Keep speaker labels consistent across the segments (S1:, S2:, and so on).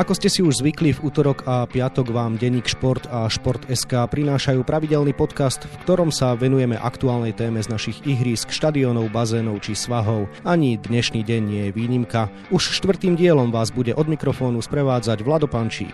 S1: Ako ste si už zvykli, v útorok a piatok vám Deník Šport a Šport.sk prinášajú pravidelný podcast, v ktorom sa venujeme aktuálnej téme z našich ihrísk, štadionov, bazénov či svahov. Ani dnešný deň nie je výnimka. Už štvrtým dielom vás bude od mikrofónu sprevádzať Vlado Pančík.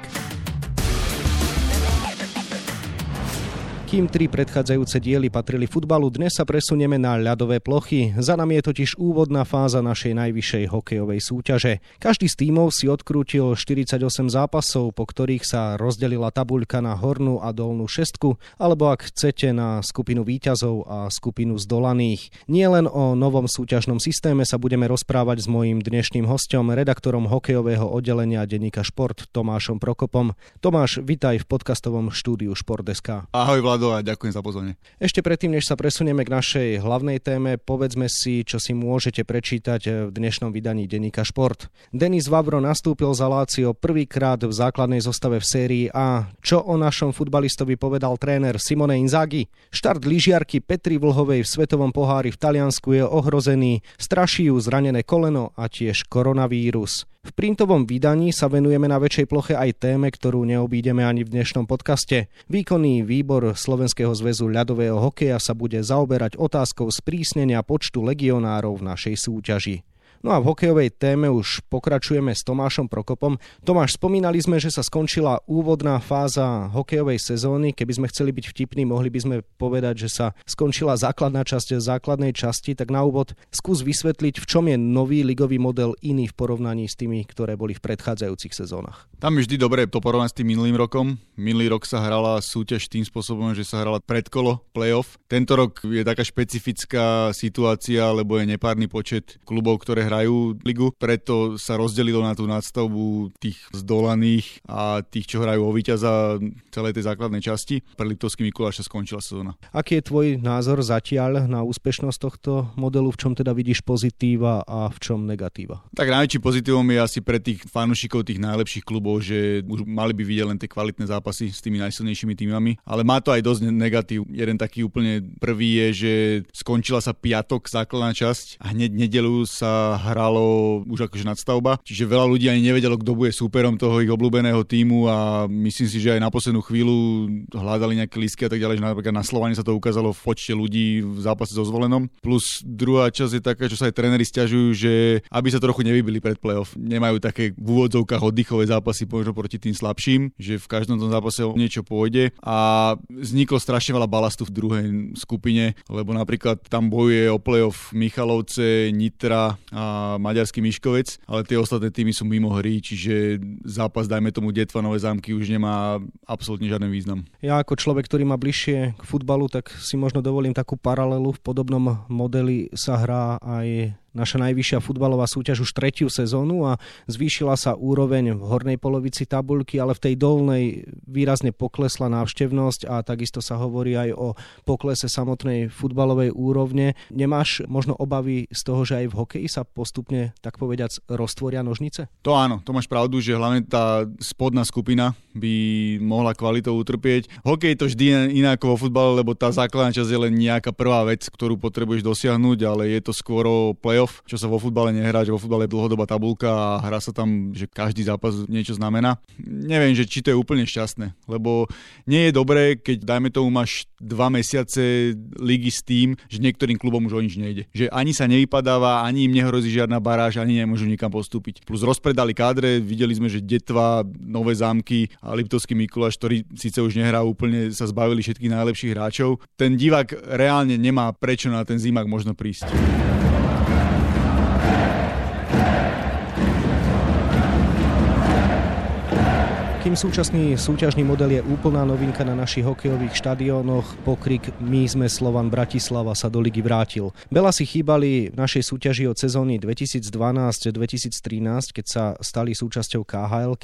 S1: Kým tri predchádzajúce diely patrili futbalu, dnes sa presunieme na ľadové plochy. Za nami je totiž úvodná fáza našej najvyššej hokejovej súťaže. Každý z tímov si odkrútil 48 zápasov, po ktorých sa rozdelila tabuľka na hornú a dolnú šestku, alebo ak chcete na skupinu výťazov a skupinu zdolaných. Nie len o novom súťažnom systéme sa budeme rozprávať s mojím dnešným hostom, redaktorom hokejového oddelenia denníka Šport Tomášom Prokopom. Tomáš, vitaj v podcastovom štúdiu Šport.sk.
S2: Ahoj Vlad Vlado a ďakujem za pozvanie.
S1: Ešte predtým, než sa presunieme k našej hlavnej téme, povedzme si, čo si môžete prečítať v dnešnom vydaní denníka Šport. Denis Vavro nastúpil za Lácio prvýkrát v základnej zostave v sérii A. Čo o našom futbalistovi povedal tréner Simone Inzaghi? Štart lyžiarky Petri Vlhovej v Svetovom pohári v Taliansku je ohrozený, straší ju zranené koleno a tiež koronavírus. V printovom vydaní sa venujeme na väčšej ploche aj téme, ktorú neobídeme ani v dnešnom podcaste. Výkonný výbor Slovenského zväzu ľadového hokeja sa bude zaoberať otázkou sprísnenia počtu legionárov v našej súťaži. No a v hokejovej téme už pokračujeme s Tomášom Prokopom. Tomáš, spomínali sme, že sa skončila úvodná fáza hokejovej sezóny. Keby sme chceli byť vtipní, mohli by sme povedať, že sa skončila základná časť základnej časti. Tak na úvod skús vysvetliť, v čom je nový ligový model iný v porovnaní s tými, ktoré boli v predchádzajúcich sezónach.
S2: Tam je vždy dobre to porovnať s tým minulým rokom. Minulý rok sa hrala súťaž tým spôsobom, že sa hrala predkolo, playoff. Tento rok je taká špecifická situácia, lebo je nepárny počet klubov, ktoré hrajú ligu, preto sa rozdelilo na tú nadstavbu tých zdolaných a tých, čo hrajú o víťaza celej tej základnej časti. Pre Liptovský Mikuláš sa skončila sezóna.
S1: Aký je tvoj názor zatiaľ na úspešnosť tohto modelu? V čom teda vidíš pozitíva a v čom negatíva?
S2: Tak najväčším pozitívom je asi pre tých fanúšikov tých najlepších klubov, že už mali by vidieť len tie kvalitné zápasy s tými najsilnejšími týmami, ale má to aj dosť negatív. Jeden taký úplne prvý je, že skončila sa piatok základná časť a hneď nedelu sa hralo už akože nadstavba, čiže veľa ľudí ani nevedelo, kto bude súperom toho ich obľúbeného týmu a myslím si, že aj na poslednú chvíľu hľadali nejaké lístky a tak ďalej, že napríklad na Slovane sa to ukázalo v počte ľudí v zápase so zvolenom. Plus druhá časť je taká, čo sa aj tréneri stiažujú, že aby sa trochu nevybili pred playoff. Nemajú také v úvodzovkách oddychové zápasy možno proti tým slabším, že v každom tom zápase niečo pôjde a vzniklo strašne veľa balastu v druhej skupine, lebo napríklad tam bojuje o playoff Michalovce, Nitra a maďarský Miškovec, ale tie ostatné týmy sú mimo hry, čiže zápas, dajme tomu Detva Nové zámky, už nemá absolútne žiaden význam.
S1: Ja ako človek, ktorý má bližšie k futbalu, tak si možno dovolím takú paralelu. V podobnom modeli sa hrá aj naša najvyššia futbalová súťaž už tretiu sezónu a zvýšila sa úroveň v hornej polovici tabuľky, ale v tej dolnej výrazne poklesla návštevnosť a takisto sa hovorí aj o poklese samotnej futbalovej úrovne. Nemáš možno obavy z toho, že aj v hokeji sa postupne, tak povediac, roztvoria nožnice?
S2: To áno, to máš pravdu, že hlavne tá spodná skupina by mohla kvalitou utrpieť. Hokej je to vždy iné ako vo futbale, lebo tá základná časť je len nejaká prvá vec, ktorú potrebuješ dosiahnuť, ale je to skôr o play playoff, čo sa vo futbale nehrá, že vo futbale je dlhodobá tabulka a hrá sa tam, že každý zápas niečo znamená. Neviem, že či to je úplne šťastné, lebo nie je dobré, keď dajme tomu máš dva mesiace ligy s tým, že niektorým klubom už o nič nejde. Že ani sa nevypadáva, ani im nehrozí žiadna baráž, ani nemôžu nikam postúpiť. Plus rozpredali kádre, videli sme, že Detva, Nové zámky a Liptovský Mikuláš, ktorí síce už nehrá úplne, sa zbavili všetkých najlepších hráčov. Ten divák reálne nemá prečo na ten zimak možno prísť.
S1: Kým súčasný súťažný model je úplná novinka na našich hokejových štadiónoch, pokrik My sme Slovan Bratislava sa do ligy vrátil. Bela si chýbali v našej súťaži od sezóny 2012-2013, keď sa stali súčasťou khl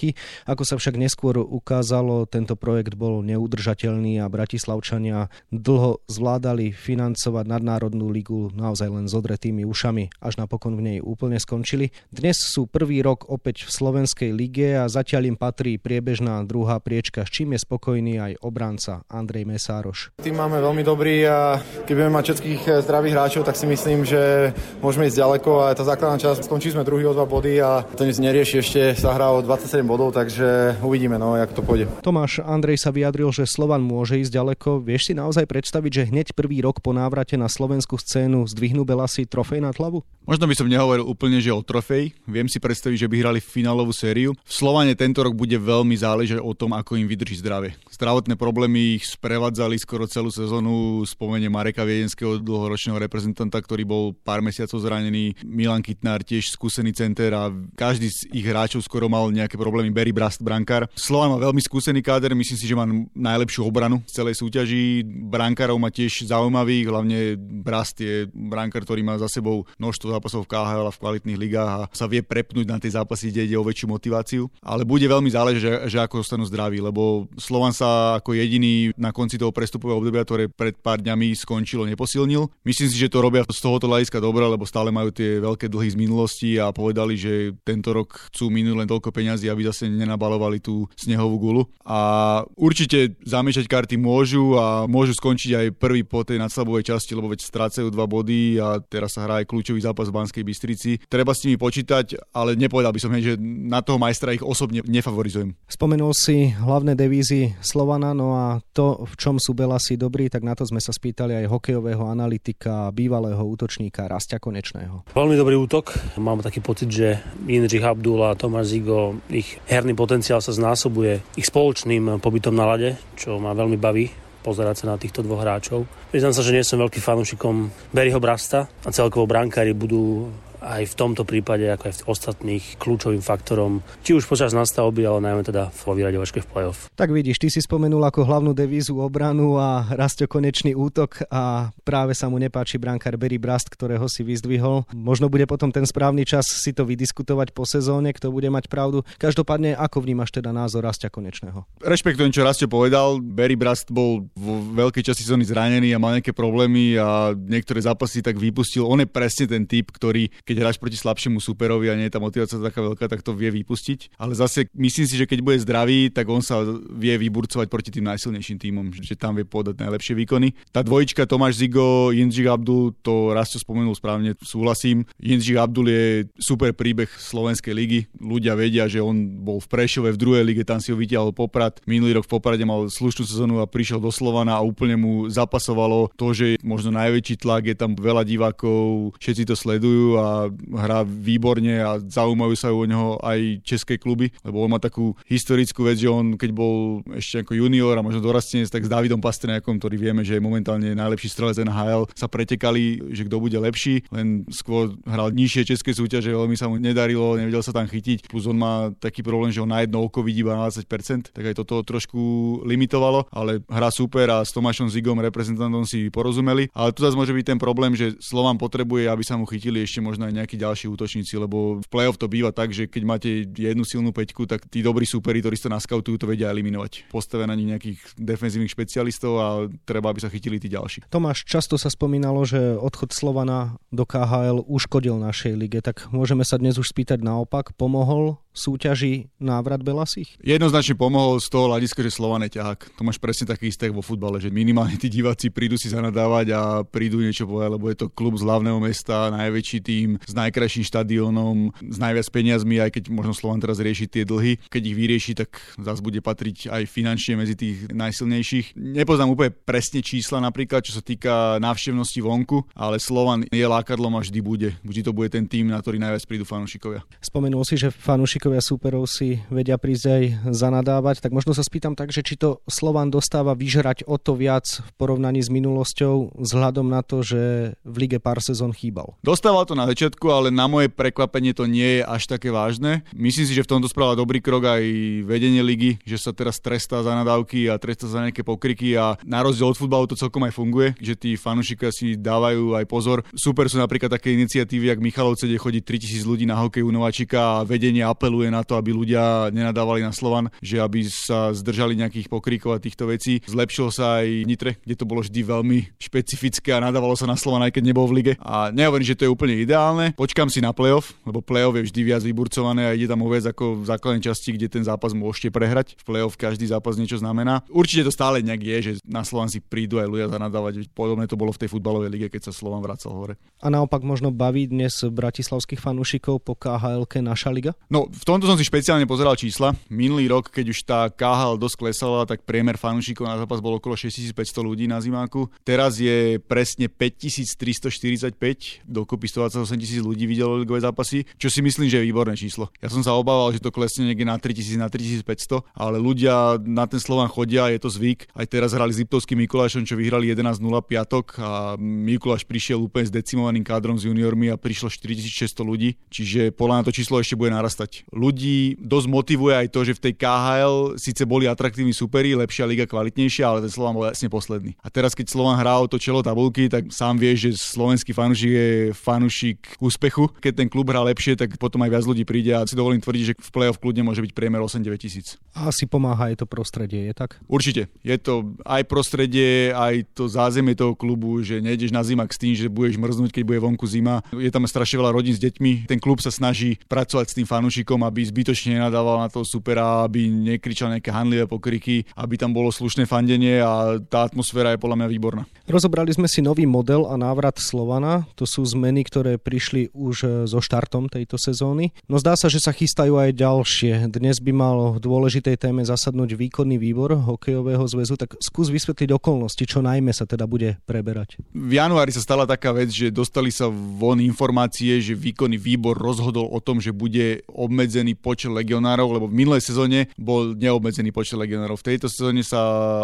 S1: Ako sa však neskôr ukázalo, tento projekt bol neudržateľný a Bratislavčania dlho zvládali financovať nadnárodnú ligu naozaj len s odretými ušami, až napokon v nej úplne skončili. Dnes sú prvý rok opäť v Slovenskej lige a zatiaľ im patrí priebeh predbežná druhá priečka, s čím je spokojný aj obranca Andrej Mesároš.
S3: Tým máme veľmi dobrý a keď budeme mať všetkých eh, zdravých hráčov, tak si myslím, že môžeme ísť ďaleko a tá základná časť, skončili sme druhý o dva body a to nic nerieši, ešte sa hrá o 27 bodov, takže uvidíme, no, jak to pôjde.
S1: Tomáš Andrej sa vyjadril, že Slovan môže ísť ďaleko. Vieš si naozaj predstaviť, že hneď prvý rok po návrate na slovenskú scénu zdvihnú Belasi trofej na hlavu?
S2: Možno by som nehovoril úplne, že o trofej. Viem si predstaviť, že by hrali finálovú sériu. V Slovane tento rok bude veľmi záležať o tom, ako im vydrží zdravie. Zdravotné problémy ich sprevádzali skoro celú sezónu. Spomenie Mareka Viedenského dlhoročného reprezentanta, ktorý bol pár mesiacov zranený. Milan Kitnár tiež skúsený center a každý z ich hráčov skoro mal nejaké problémy. Berry Brast, brankár. Slovan má veľmi skúsený káder, myslím si, že má najlepšiu obranu z celej súťaži. Brankárov má tiež zaujímavých, hlavne Brast je brankár, ktorý má za sebou množstvo zápasov v KHL a v kvalitných ligách a sa vie prepnúť na tie zápasy, kde ide o väčšiu motiváciu. Ale bude veľmi záležať, že, ako zostanú zdraví, lebo Slovan sa ako jediný na konci toho prestupového obdobia, ktoré pred pár dňami skončilo, neposilnil. Myslím si, že to robia z tohoto hľadiska dobre, lebo stále majú tie veľké dlhy z minulosti a povedali, že tento rok chcú minúť len toľko peňazí, aby zase nenabalovali tú snehovú gulu. A určite zamiešať karty môžu a môžu skončiť aj prvý po tej nadslabovej časti, lebo veď strácajú dva body a teraz sa hrá aj kľúčový zápas v Banskej Bystrici. Treba s nimi počítať, ale nepovedal by som, že na toho majstra ich osobne nefavorizujem.
S1: Spomenul si hlavné devízy Slovana, no a to, v čom sú Belasi dobrí, tak na to sme sa spýtali aj hokejového analytika, bývalého útočníka Rastia Konečného.
S4: Veľmi dobrý útok. Mám taký pocit, že Jindřich Abdul a Tomáš Zigo, ich herný potenciál sa znásobuje ich spoločným pobytom na lade, čo ma veľmi baví pozerať sa na týchto dvoch hráčov. Priznám sa, že nie som veľký fanúšikom Berryho Brasta a celkovo brankári budú aj v tomto prípade, ako aj v ostatných kľúčovým faktorom, či už počas nastavby, ale najmä teda vo vyraďovačke v play-off.
S1: Tak vidíš, ty si spomenul ako hlavnú devízu obranu a Rastio konečný útok a práve sa mu nepáči brankár Berry Brast, ktorého si vyzdvihol. Možno bude potom ten správny čas si to vydiskutovať po sezóne, kto bude mať pravdu. Každopádne, ako vnímaš teda názor Rastia konečného?
S2: Rešpektujem, čo Rastio povedal. Berry Brast bol vo veľkej časti sezóny zranený a mal nejaké problémy a niektoré zápasy tak vypustil. On je presne ten typ, ktorý, keď hráš proti slabšiemu superovi a nie je tá motivácia taká veľká, tak to vie vypustiť. Ale zase myslím si, že keď bude zdravý, tak on sa vie vyburcovať proti tým najsilnejším týmom, že tam vie podať najlepšie výkony. Tá dvojička Tomáš Zigo, Jindřich Abdul, to raz čo spomenul správne, súhlasím. Jindřich Abdul je super príbeh Slovenskej ligy. Ľudia vedia, že on bol v Prešove v druhej lige, tam si ho vytiahol Poprad. Minulý rok v Poprade mal slušnú sezónu a prišiel do Slovana a úplne mu zapasovalo to, že možno najväčší tlak, je tam veľa divákov, všetci to sledujú a hrá výborne a zaujímajú sa o neho aj české kluby, lebo on má takú historickú vec, že on keď bol ešte ako junior a možno dorastenec, tak s Davidom Pasterňakom, ktorý vieme, že je momentálne najlepší strelec NHL, sa pretekali, že kto bude lepší, len skôr hral nižšie české súťaže, veľmi sa mu nedarilo, nevedel sa tam chytiť, plus on má taký problém, že on na jedno oko vidí iba na 20%, tak aj toto trošku limitovalo, ale hra super a s Tomášom Zigom, reprezentantom si porozumeli, ale tu zase môže byť ten problém, že Slovan potrebuje, aby sa mu chytili ešte možno aj nejakí ďalší útočníci, lebo v play-off to býva tak, že keď máte jednu silnú peťku, tak tí dobrí súperi, ktorí sa naskautujú, to vedia eliminovať. Postavia na nich nejakých defenzívnych špecialistov a treba, aby sa chytili tí ďalší.
S1: Tomáš, často sa spomínalo, že odchod Slovana do KHL uškodil našej lige, tak môžeme sa dnes už spýtať naopak, pomohol súťaži návrat Belasich?
S2: Jednoznačne pomohol z toho hľadiska, že Slovan je ťahák. To máš presne taký isté vo futbale, že minimálne tí diváci prídu si zanadávať a prídu niečo povedať, lebo je to klub z hlavného mesta, najväčší tým, s najkrajším štadiónom, s najviac peniazmi, aj keď možno Slovan teraz rieši tie dlhy. Keď ich vyrieši, tak zase bude patriť aj finančne medzi tých najsilnejších. Nepoznám úplne presne čísla napríklad, čo sa týka návštevnosti vonku, ale Slovan je lákadlom a vždy bude. Vždy to bude ten tým, na ktorý najviac prídu fanúšikovia.
S1: Spomenul si, že fanúšik fanúšikovia súperov si vedia prísť aj zanadávať, tak možno sa spýtam tak, že či to Slovan dostáva vyžrať o to viac v porovnaní s minulosťou vzhľadom na to, že v lige pár sezón chýbal.
S2: Dostával to na začiatku, ale na moje prekvapenie to nie je až také vážne. Myslím si, že v tomto spravila dobrý krok aj vedenie ligy, že sa teraz trestá za nadávky a trestá za nejaké pokriky a na rozdiel od futbalu to celkom aj funguje, že tí fanúšikovia si dávajú aj pozor. Super sú napríklad také iniciatívy, jak Michalovce, kde chodí 3000 ľudí na hokej u Nováčika a vedenie apel apeluje na to, aby ľudia nenadávali na Slovan, že aby sa zdržali nejakých pokríkov a týchto vecí. Zlepšilo sa aj Nitre, kde to bolo vždy veľmi špecifické a nadávalo sa na Slovan, aj keď nebol v lige. A nehovorím, že to je úplne ideálne, ideálne. Počkam si na playoff, lebo playoff je vždy viac vyburcované a ide tam o viac ako v základnej časti, kde ten zápas môžete prehrať. V playoff každý zápas niečo znamená. Určite to stále nejak je, že na Slovan si prídu aj ľudia zanadávať. Podobne to bolo v tej futbalovej lige, keď sa Slovan vracal hore.
S1: A naopak možno baví dnes bratislavských fanúšikov po KHL naša liga?
S2: No, v tomto som si špeciálne pozeral čísla. Minulý rok, keď už tá KHL dosť klesala, tak priemer fanúšikov na zápas bolo okolo 6500 ľudí na zimáku. Teraz je presne 5345, dokopy 128 tisíc ľudí videlo ligové zápasy, čo si myslím, že je výborné číslo. Ja som sa obával, že to klesne niekde na 3000, na 3500, ale ľudia na ten Slovan chodia, je to zvyk. Aj teraz hrali s Liptovským Mikulášom, čo vyhrali 11-0 piatok a Mikuláš prišiel úplne s decimovaným kádrom s juniormi a prišlo 4600 ľudí, čiže podľa na to číslo ešte bude narastať. Ľudí dosť motivuje aj to, že v tej KHL síce boli atraktívni superi, lepšia liga, kvalitnejšia, ale ten Slovan bol jasne posledný. A teraz, keď Slovan hrá o to čelo tabulky, tak sám vie, že slovenský fanúšik je fanúšik úspechu. Keď ten klub hrá lepšie, tak potom aj viac ľudí príde a si dovolím tvrdiť, že v play-off kľudne môže byť priemer 8-9 tisíc.
S1: A asi pomáha aj to prostredie, je tak?
S2: Určite. Je to aj prostredie, aj to zázemie toho klubu, že nejdeš na zimak s tým, že budeš mrznúť, keď bude vonku zima. Je tam strašne veľa rodín s deťmi. Ten klub sa snaží pracovať s tým fanúšikom, aby zbytočne nenadával na toho supera, aby nekričal nejaké hanlivé pokriky, aby tam bolo slušné fandenie a tá atmosféra je podľa mňa výborná.
S1: Rozobrali sme si nový model a návrat Slovana. To sú zmeny, ktoré prišli už e, so štartom tejto sezóny. No zdá sa, že sa chystajú aj ďalšie. Dnes by mal v dôležitej téme zasadnúť výkonný výbor hokejového zväzu, tak skús vysvetliť okolnosti, čo najmä sa teda bude preberať.
S2: V januári sa stala taká vec, že dostali sa von informácie, že výkonný výbor rozhodol o tom, že bude obmedzený počet legionárov, lebo v minulej sezóne bol neobmedzený počet legionárov. V tejto sezóne sa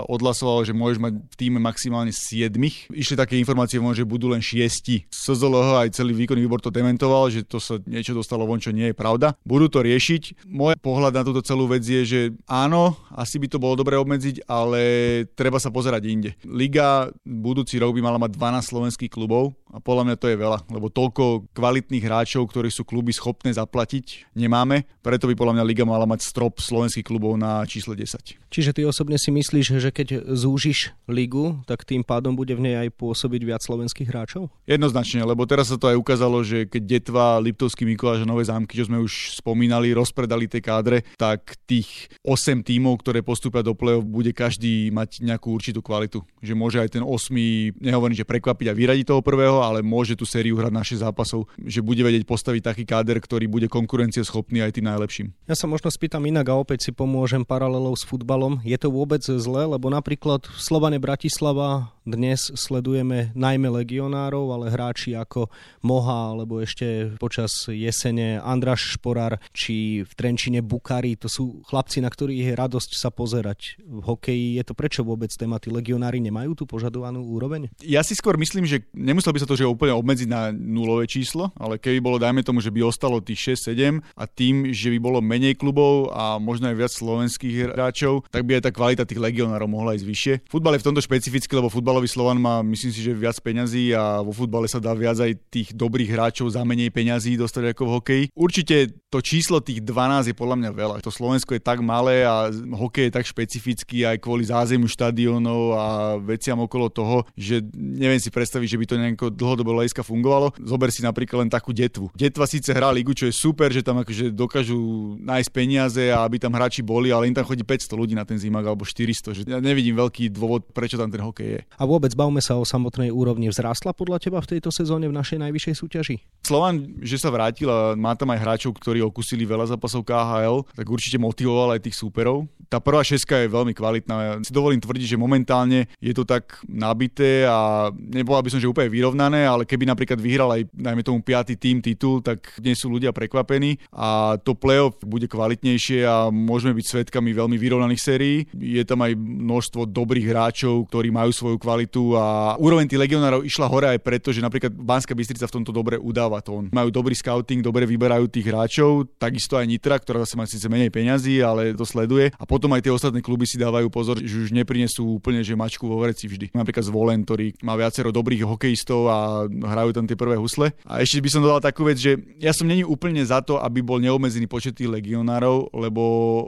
S2: odhlasovalo, že môžeš mať v týme maximálne 7 Išli také informácie že budú len 6. SZLH aj celý výkonný výbor to dementoval, že to sa niečo dostalo von, čo nie je pravda. Budú to riešiť. Môj pohľad na túto celú vec je, že áno, asi by to bolo dobre obmedziť, ale treba sa pozerať inde. Liga budúci rok by mala mať 12 slovenských klubov a podľa mňa to je veľa, lebo toľko kvalitných hráčov, ktorí sú kluby schopné zaplatiť, nemáme. Preto by podľa mňa Liga mala mať strop slovenských klubov na čísle 10.
S1: Čiže ty osobne si myslíš, že keď zúžiš ligu, tak tým pádom bude v nej aj pôsobiť viac slovenských hráčov?
S2: Jednoznačne, lebo teraz sa to aj ukázalo, že keď Detva, Liptovský Mikuláš a Nové zámky, čo sme už spomínali, rozpredali tie kádre, tak tých 8 tímov, ktoré postúpia do play-off, bude každý mať nejakú určitú kvalitu. Že môže aj ten 8, nehovorím, že prekvapiť a vyradiť toho prvého, ale môže tú sériu hrať naše zápasov, že bude vedieť postaviť taký káder, ktorý bude konkurencieschopný aj tým najlepším.
S1: Ja sa možno spýtam inak a opäť si pomôžem paralelou s futbalom. Je to vôbec zle, lebo napríklad v Slovane Bratislava dnes sledujeme najmä legionárov, ale hráči ako Moha, alebo ešte počas jesene Andraš Šporár, či v Trenčine Bukari, to sú chlapci, na ktorých je radosť sa pozerať. V hokeji je to prečo vôbec téma, tí legionári nemajú tú požadovanú úroveň?
S2: Ja si skôr myslím, že nemusel by sa to že úplne obmedziť na nulové číslo, ale keby bolo, dajme tomu, že by ostalo tých 6-7 a tým, že by bolo menej klubov a možno aj viac slovenských hráčov, tak by aj tá kvalita tých legionárov mohla ísť vyššie. Futbal je v tomto špecifický, lebo futbal futbalový Slovan má, myslím si, že viac peňazí a vo futbale sa dá viac aj tých dobrých hráčov za menej peňazí dostať ako v hokeji. Určite to číslo tých 12 je podľa mňa veľa. To Slovensko je tak malé a hokej je tak špecifický aj kvôli zázemiu štadiónov a veciam okolo toho, že neviem si predstaviť, že by to nejako dlhodobo hľadiska fungovalo. Zober si napríklad len takú detvu. Detva síce hrá ligu, čo je super, že tam akože dokážu nájsť peniaze a aby tam hráči boli, ale im tam chodí 500 ľudí na ten zimak alebo 400. Že ja nevidím veľký dôvod, prečo tam ten hokej je.
S1: A vôbec bavme sa o samotnej úrovni. Vzrástla podľa teba v tejto sezóne v našej najvyššej súťaži?
S2: Slovan, že sa vrátil a má tam aj hráčov, ktorí okusili veľa zápasov KHL, tak určite motivoval aj tých súperov. Tá prvá šeska je veľmi kvalitná. Ja si dovolím tvrdiť, že momentálne je to tak nabité a nebola by som, že úplne vyrovnané, ale keby napríklad vyhral aj, najmä tomu piatý tým titul, tak dnes sú ľudia prekvapení a to playoff bude kvalitnejšie a môžeme byť svetkami veľmi vyrovnaných sérií. Je tam aj množstvo dobrých hráčov, ktorí majú svoju kvalitu a úroveň tých legionárov išla hore aj preto, že napríklad Banská Bystrica v tomto dobre udáva tón. Majú dobrý scouting, dobre vyberajú tých hráčov, takisto aj Nitra, ktorá zase má síce menej peňazí, ale to sleduje. A potom aj tie ostatné kluby si dávajú pozor, že už neprinesú úplne že mačku vo vreci vždy. Napríklad Zvolen, ktorý má viacero dobrých hokejistov a a hrajú tam tie prvé husle. A ešte by som dodal takú vec, že ja som není úplne za to, aby bol neobmedzený počet tých legionárov, lebo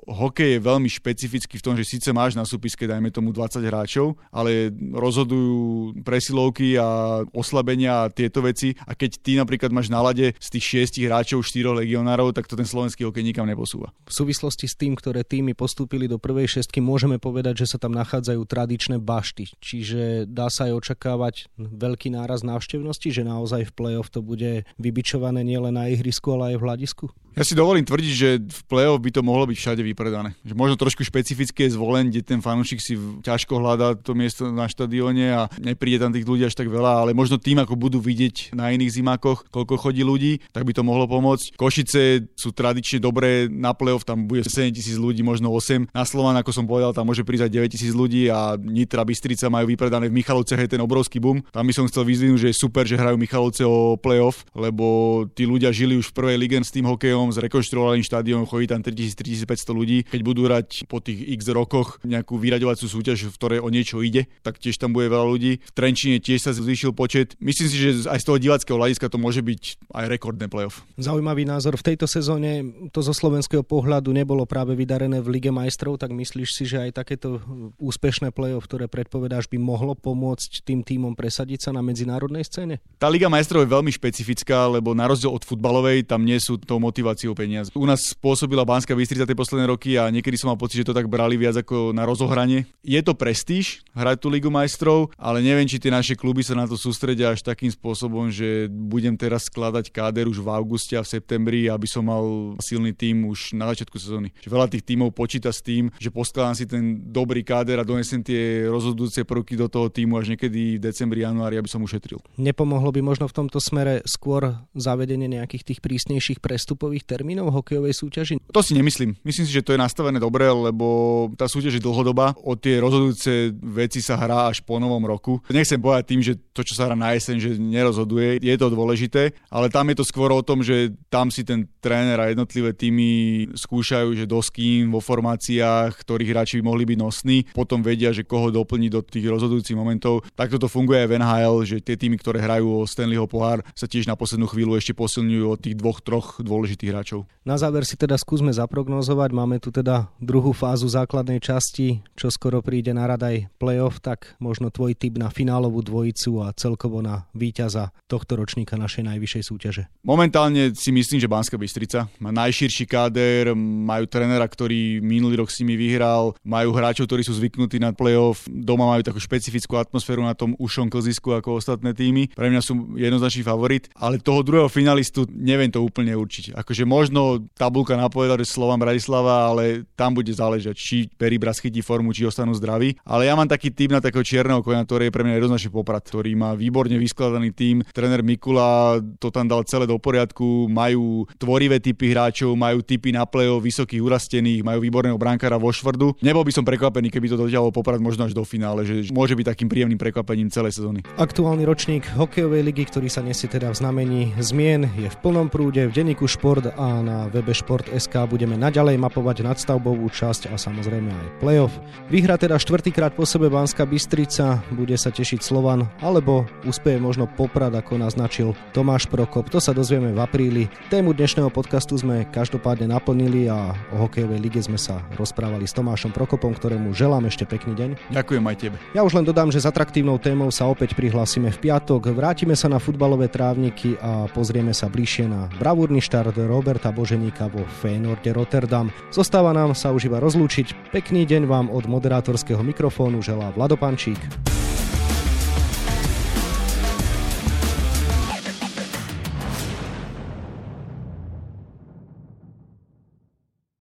S2: hokej je veľmi špecifický v tom, že síce máš na súpiske, dajme tomu 20 hráčov, ale rozhodujú presilovky a oslabenia a tieto veci. A keď ty napríklad máš na lade z tých šiestich hráčov 4 legionárov, tak to ten slovenský hokej nikam neposúva.
S1: V súvislosti s tým, ktoré týmy postúpili do prvej šestky, môžeme povedať, že sa tam nachádzajú tradičné bašty. Čiže dá sa aj očakávať veľký náraz návštevnosti, že naozaj v play-off to bude vybičované nielen na ihrisku, ale aj v hľadisku?
S2: Ja si dovolím tvrdiť, že v play-off by to mohlo byť všade vypredané. Že možno trošku špecifické je zvolen, kde ten fanúšik si ťažko hľadá to miesto na štadióne a nepríde tam tých ľudí až tak veľa, ale možno tým, ako budú vidieť na iných zimákoch, koľko chodí ľudí, tak by to mohlo pomôcť. Košice sú tradične dobré na play-off, tam bude 7 tisíc ľudí, možno 8. Na Slovan, ako som povedal, tam môže prísť aj 9 tisíc ľudí a Nitra Bystrica majú vypredané v Michalovce je ten obrovský boom. Tam by som chcel vyzvihnúť, že je super, že hrajú Michalovce o play-off, lebo tí ľudia žili už v prvej lige s tým hokejom, zrekonštruovaným štadión, chodí tam 3000-3500 ľudí. Keď budú hrať po tých x rokoch nejakú vyraďovaciu súťaž, v ktorej o niečo ide, tak tiež tam bude veľa ľudí. V Trenčine tiež sa zvýšil počet. Myslím si, že aj z toho diváckého hľadiska to môže byť aj rekordné playoff.
S1: Zaujímavý názor. V tejto sezóne to zo slovenského pohľadu nebolo práve vydarené v Lige majstrov, tak myslíš si, že aj takéto úspešné playoff, ktoré predpovedáš, by mohlo pomôcť tým týmom presadiť sa na medzinárodnej scéne?
S2: Tá Liga majstrov je veľmi špecifická, lebo na rozdiel od futbalovej tam nie sú tou motiváciou peniaze. U nás spôsobila Banská Bystrica tie posledné roky a niekedy som mal pocit, že to tak brali viac ako na rozohranie. Je to prestíž hrať tú Ligu majstrov, ale neviem, či tie naše kluby sa na to sústredia až takým spôsobom, že budem teraz skladať káder už v auguste a v septembri, aby som mal silný tým už na začiatku sezóny. Veľa tých tímov počíta s tým, že poskladám si ten dobrý káder a donesem tie rozhodujúce prvky do toho týmu až niekedy v decembri, januári, aby som ušetril.
S1: Nepomohlo by možno v tomto smere skôr zavedenie nejakých tých prísnejších prestupových termínov hokejovej súťaži?
S2: To si nemyslím. Myslím si, že to je nastavené dobre, lebo tá súťaž je dlhodobá. O tie rozhodujúce veci sa hrá až po novom roku. Nechcem povedať tým, že to, čo sa hrá na jeseň, že nerozhoduje, je to dôležité, ale tam je to skôr o tom, že tam si ten tréner a jednotlivé týmy skúšajú, že do ským vo formáciách, ktorých hráči by mohli byť nosní, potom vedia, že koho doplniť do tých rozhodujúcich momentov. Takto to funguje aj v NHL, že tie týmy, ktoré hrajú o Stanleyho pohár, sa tiež na poslednú chvíľu ešte posilňujú od tých dvoch, troch dôležitých hráčov.
S1: Na záver si teda skúsme zaprognozovať. Máme tu teda druhú fázu základnej časti, čo skoro príde na radaj playoff, tak možno tvoj typ na finálovú dvojicu a celkovo na víťaza tohto ročníka našej najvyššej súťaže.
S2: Momentálne si myslím, že Banská Bystrica má najširší káder, majú trénera, ktorý minulý rok s nimi vyhral, majú hráčov, ktorí sú zvyknutí na playoff, doma majú takú špecifickú atmosféru na tom ušom klzisku ako ostatné týmy. Pre mňa sú jednoznačný favorit, ale toho druhého finalistu neviem to úplne určiť. Akože možno tabulka napovedá, že Slovan Bratislava, ale tam bude záležať, či Peribras chytí formu, či ostanú zdraví. Ale ja mám taký tým na takého čierneho konia, ktorý je pre mňa jednoznačne poprad, ktorý má výborne vyskladaný tým. Tréner Mikula to tam dal celé do poriadku, majú tvorivé typy hráčov, majú typy na play vysokých urastených, majú výborného brankára vo švrdu. Nebol by som prekvapený, keby to dotiahol poprad možno až do finále, že môže byť takým príjemným prekvapením celej sezóny.
S1: Aktuálny ročník hokejovej ligy, ktorý sa nesie teda v znamení zmien, je v plnom prúde v denníku Šport a na webe Šport.sk budeme naďalej mapovať nadstavbovú časť a samozrejme aj playoff. Vyhra teda štvrtýkrát po sebe Banská Bystrica, bude sa tešiť Slovan, alebo úspeje možno Poprad, ako naznačil Tomáš Prokop. To sa dozvieme v apríli. Tému dnešného podcastu sme každopádne naplnili a o hokejovej lige sme sa rozprávali s Tomášom Prokopom, ktorému želám ešte pekný deň.
S2: Ďakujem aj tebe.
S1: Ja už len dodám, že s atraktívnou témou sa opäť prihlásime v piatok. Vrátime sa na futbalové trávniky a pozrieme sa bližšie na bravúrny štart Roberta Boženíka vo Feyenoorde Rotterdam. Zostáva nám sa už iba rozlúčiť. Pekný deň vám od moderátorského mikrofónu želá Vlado Pančík.